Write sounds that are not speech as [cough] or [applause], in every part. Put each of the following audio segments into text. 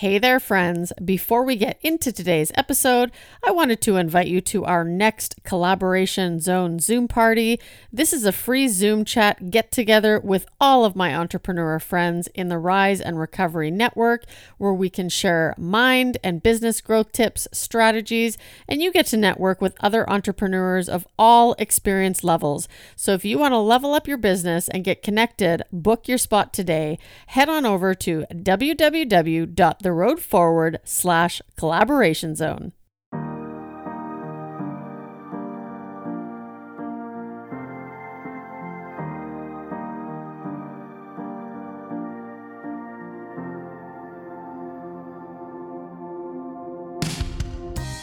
Hey there, friends. Before we get into today's episode, I wanted to invite you to our next Collaboration Zone Zoom party. This is a free Zoom chat get together with all of my entrepreneur friends in the Rise in Recovery Network, where we can share mind and business growth tips, strategies, and you get to network with other entrepreneurs of all experience levels. So if you want to level up your business and get connected, book your spot today. Head on over to www the road forward slash collaboration zone.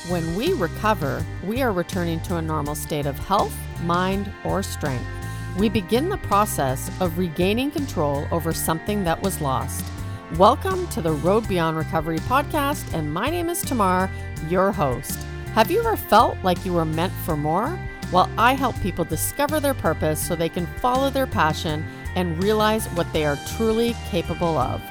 When we recover, we are returning to a normal state of health, mind, or strength. We begin the process of regaining control over something that was lost. Welcome to the Road Beyond Recovery podcast, and my name is Tamar, your host. Have you ever felt like you were meant for more? Well, I help people discover their purpose so they can follow their passion and realize what they are truly capable of.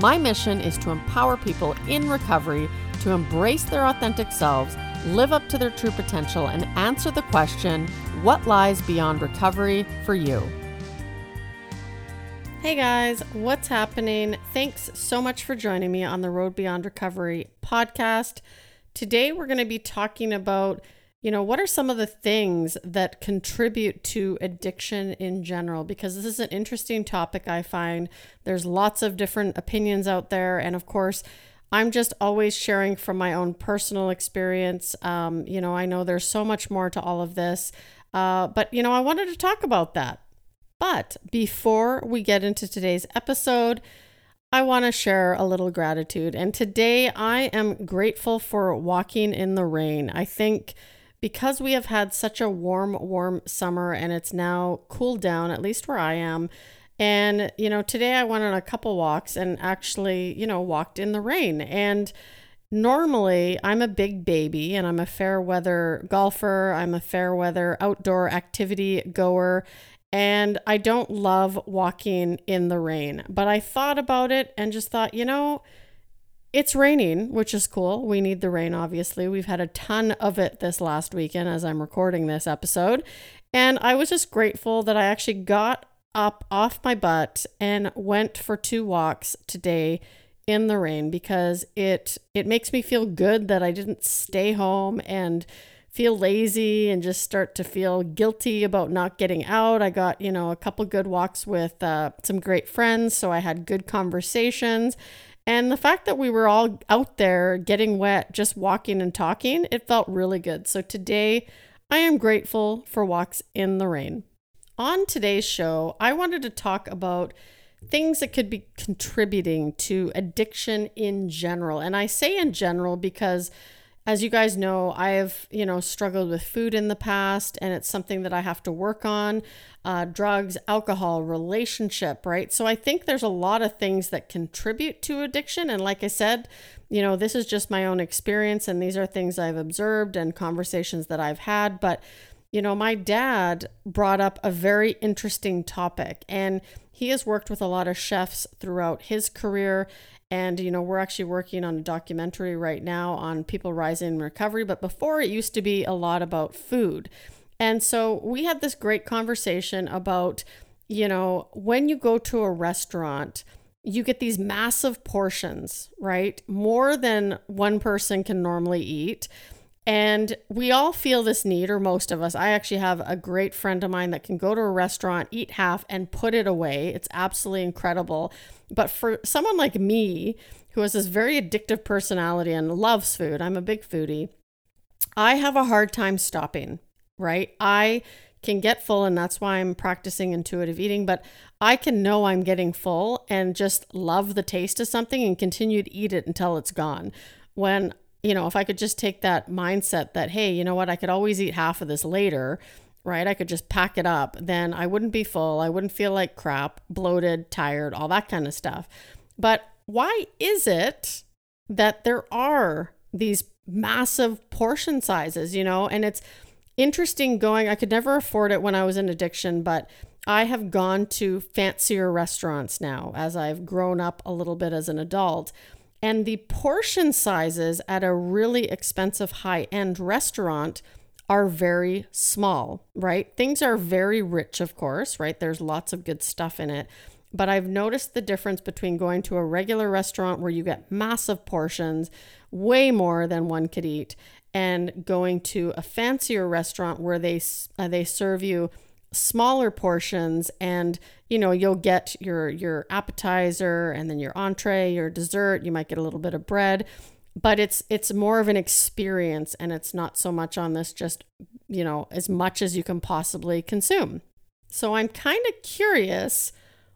My mission is to empower people in recovery to embrace their authentic selves, live up to their true potential, and answer the question what lies beyond recovery for you? Hey guys, what's happening? Thanks so much for joining me on the Road Beyond Recovery podcast. Today we're going to be talking about, you know, what are some of the things that contribute to addiction in general because this is an interesting topic I find. There's lots of different opinions out there and of course, I'm just always sharing from my own personal experience. Um, you know, I know there's so much more to all of this. Uh, but, you know, I wanted to talk about that but before we get into today's episode, I want to share a little gratitude. And today I am grateful for walking in the rain. I think because we have had such a warm, warm summer and it's now cooled down, at least where I am. And, you know, today I went on a couple walks and actually, you know, walked in the rain. And normally I'm a big baby and I'm a fair weather golfer, I'm a fair weather outdoor activity goer and I don't love walking in the rain. But I thought about it and just thought, you know, it's raining, which is cool. We need the rain, obviously. We've had a ton of it this last weekend as I'm recording this episode. And I was just grateful that I actually got up off my butt and went for two walks today in the rain because it it makes me feel good that I didn't stay home and feel lazy and just start to feel guilty about not getting out. I got, you know, a couple good walks with uh, some great friends, so I had good conversations. And the fact that we were all out there getting wet, just walking and talking, it felt really good. So today, I am grateful for walks in the rain. On today's show, I wanted to talk about things that could be contributing to addiction in general. And I say in general because as you guys know, I have, you know, struggled with food in the past and it's something that I have to work on. Uh, drugs, alcohol, relationship, right? So I think there's a lot of things that contribute to addiction. And like I said, you know, this is just my own experience and these are things I've observed and conversations that I've had. But, you know, my dad brought up a very interesting topic and he has worked with a lot of chefs throughout his career and, you know, we're actually working on a documentary right now on people rising in recovery. But before, it used to be a lot about food. And so we had this great conversation about, you know, when you go to a restaurant, you get these massive portions, right? More than one person can normally eat. And we all feel this need, or most of us. I actually have a great friend of mine that can go to a restaurant, eat half, and put it away. It's absolutely incredible. But for someone like me, who has this very addictive personality and loves food, I'm a big foodie, I have a hard time stopping, right? I can get full, and that's why I'm practicing intuitive eating, but I can know I'm getting full and just love the taste of something and continue to eat it until it's gone. When, you know, if I could just take that mindset that, hey, you know what, I could always eat half of this later right? I could just pack it up. Then I wouldn't be full. I wouldn't feel like crap, bloated, tired, all that kind of stuff. But why is it that there are these massive portion sizes, you know? And it's interesting going, I could never afford it when I was in addiction, but I have gone to fancier restaurants now as I've grown up a little bit as an adult. And the portion sizes at a really expensive high end restaurant are very small, right? Things are very rich, of course, right? There's lots of good stuff in it. But I've noticed the difference between going to a regular restaurant where you get massive portions, way more than one could eat, and going to a fancier restaurant where they uh, they serve you smaller portions and you know you'll get your your appetizer and then your entree your dessert. You might get a little bit of bread but it's it's more of an experience and it's not so much on this just you know as much as you can possibly consume. So i'm kind of curious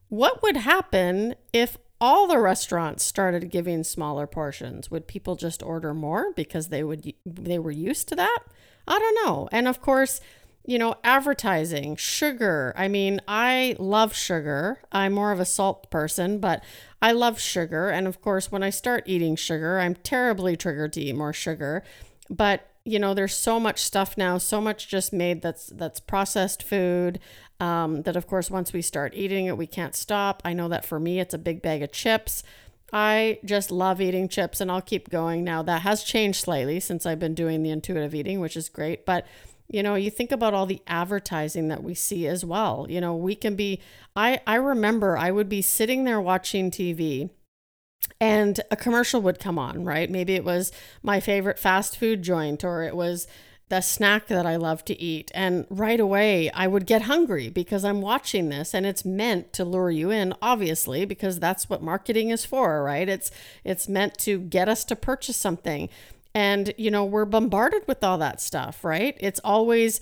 what would happen if all the restaurants started giving smaller portions? Would people just order more because they would they were used to that? I don't know. And of course you know, advertising, sugar. I mean, I love sugar. I'm more of a salt person, but I love sugar. And of course, when I start eating sugar, I'm terribly triggered to eat more sugar. But you know, there's so much stuff now, so much just made that's that's processed food. Um, that of course, once we start eating it, we can't stop. I know that for me, it's a big bag of chips. I just love eating chips, and I'll keep going. Now that has changed slightly since I've been doing the intuitive eating, which is great, but you know you think about all the advertising that we see as well you know we can be i i remember i would be sitting there watching tv and a commercial would come on right maybe it was my favorite fast food joint or it was the snack that I love to eat. And right away, I would get hungry because I'm watching this and it's meant to lure you in, obviously, because that's what marketing is for, right? It's it's meant to get us to purchase something. And, you know, we're bombarded with all that stuff, right? It's always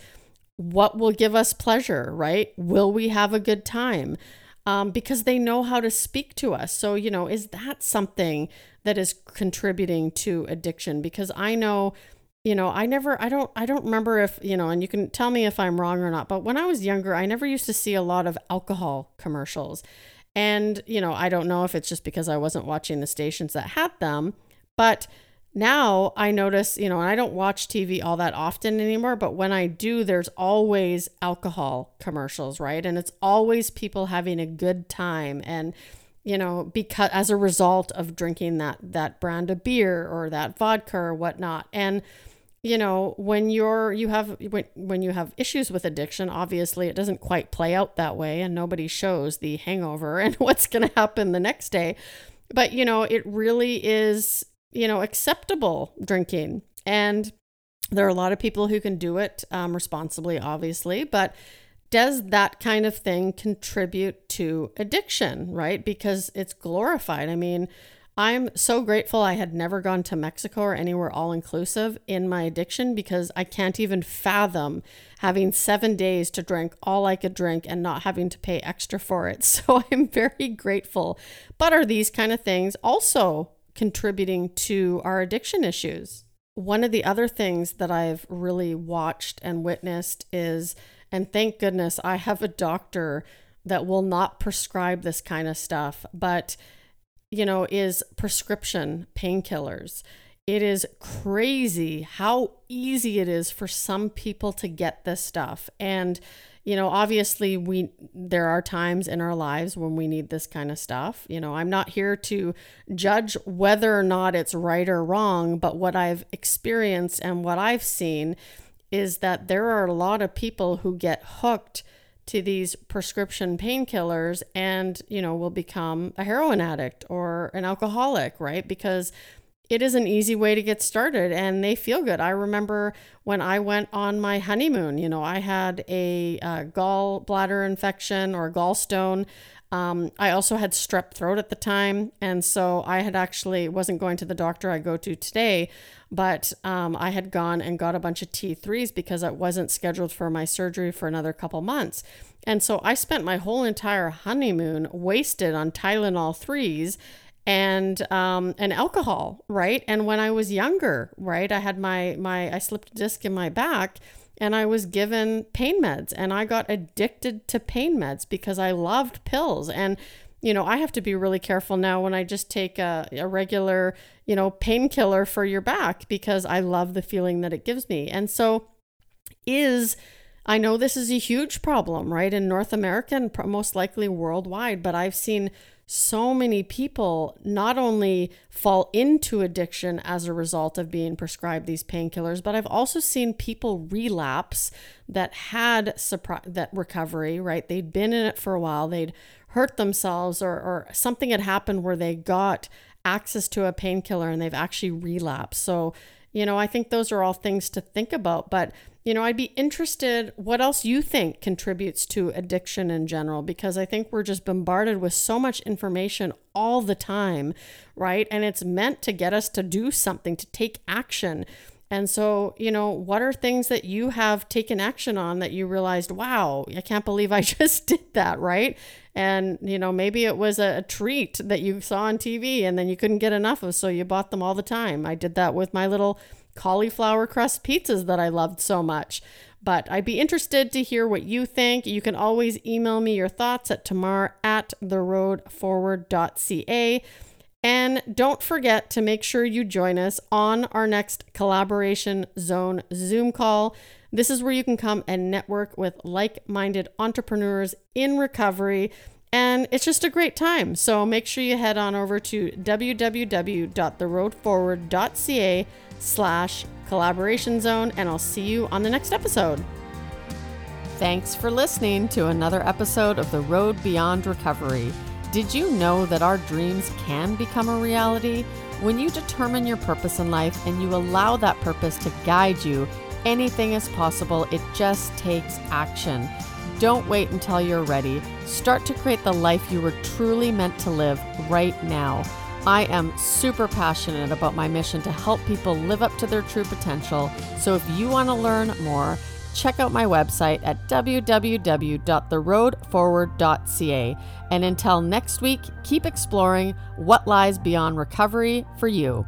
what will give us pleasure, right? Will we have a good time? Um, because they know how to speak to us. So, you know, is that something that is contributing to addiction? Because I know, you know, I never, I don't, I don't remember if, you know, and you can tell me if I'm wrong or not, but when I was younger, I never used to see a lot of alcohol commercials. And, you know, I don't know if it's just because I wasn't watching the stations that had them, but now I notice, you know, I don't watch TV all that often anymore, but when I do, there's always alcohol commercials, right? And it's always people having a good time and you know, because as a result of drinking that that brand of beer or that vodka or whatnot. And you know, when you're you have when when you have issues with addiction, obviously it doesn't quite play out that way and nobody shows the hangover [laughs] and what's going to happen the next day. But you know, it really is you know, acceptable drinking. And there are a lot of people who can do it um, responsibly, obviously, but does that kind of thing contribute to addiction, right? Because it's glorified. I mean, I'm so grateful I had never gone to Mexico or anywhere all inclusive in my addiction because I can't even fathom having seven days to drink all I could drink and not having to pay extra for it. [laughs] So I'm very grateful. But are these kind of things also contributing to our addiction issues. One of the other things that I've really watched and witnessed is, and thank goodness I have a doctor that will not prescribe this kind of stuff, but, you know, is prescription painkillers. It is crazy how easy it is for some people to get this stuff. And, you know, obviously we there are times in our lives when we need this kind of stuff. You know, I'm not here to judge whether or not it's right or wrong, but what I've experienced and what I've seen is that there are a lot of people who get hooked to these prescription painkillers and, you know, will become a heroin addict or an alcoholic, right? Because it is an easy way to get started and they feel good. I remember when I went on my honeymoon, you know, I had a uh, gallbladder infection or gallstone. Um, I also had strep throat at the time. And so I had actually wasn't going to the doctor I go to today, but um, I had gone and got a bunch of T3s because I wasn't scheduled for my surgery for another couple months. And so I spent my whole entire honeymoon wasted on Tylenol 3s and um and alcohol right? And when i was younger right i had my my i slipped a disc in my back and i was given pain meds and i got addicted to pain meds because i loved pills. And you know i have to be really careful now when i just take a, a regular you know painkiller for your back because i love the feeling that it gives me. And so is I know this is a huge problem, right, in North America and most likely worldwide, but I've seen so many people not only fall into addiction as a result of being prescribed these painkillers, but I've also seen people relapse that had surpri- that recovery, right? They'd been in it for a while, they'd hurt themselves, or, or something had happened where they got access to a painkiller and they've actually relapsed. So, you know, I think those are all things to think about. But you know, I'd be interested what else you think contributes to addiction in general because I think we're just bombarded with so much information all the time, right? And it's meant to get us to do something, to take action. And so, you know, what are things that you have taken action on that you realized, wow, I can't believe I [laughs] just did that, right? And, you know, maybe it was a, a, treat that you saw on TV and then you couldn't get enough of, so you bought them all the time. I did that with my little cauliflower crust pizzas that I loved so much. But I'd be interested to hear what you think. You can always email me your thoughts at tamar at theroadforward.ca. And don't forget to make sure you join us on our next Collaboration Zone Zoom call. This is where you can come and network with like minded entrepreneurs in recovery. And it's just a great time. So make sure you head on over to www.theroadforward.ca slash collaboration zone, and I'll see you on the next episode. Thanks for listening to another episode of The Road Beyond Recovery. Did you know that our dreams can become a reality? When you determine your purpose in life and you allow that purpose to guide you, anything is possible. It just takes action. Don't wait until you're ready. Start to create the life you were truly meant to live right now. I am super passionate about my mission to help people live up to their true potential. So if you want to learn more, check out my website at www.theroadforward.ca. And until next week, keep exploring what lies beyond recovery for you.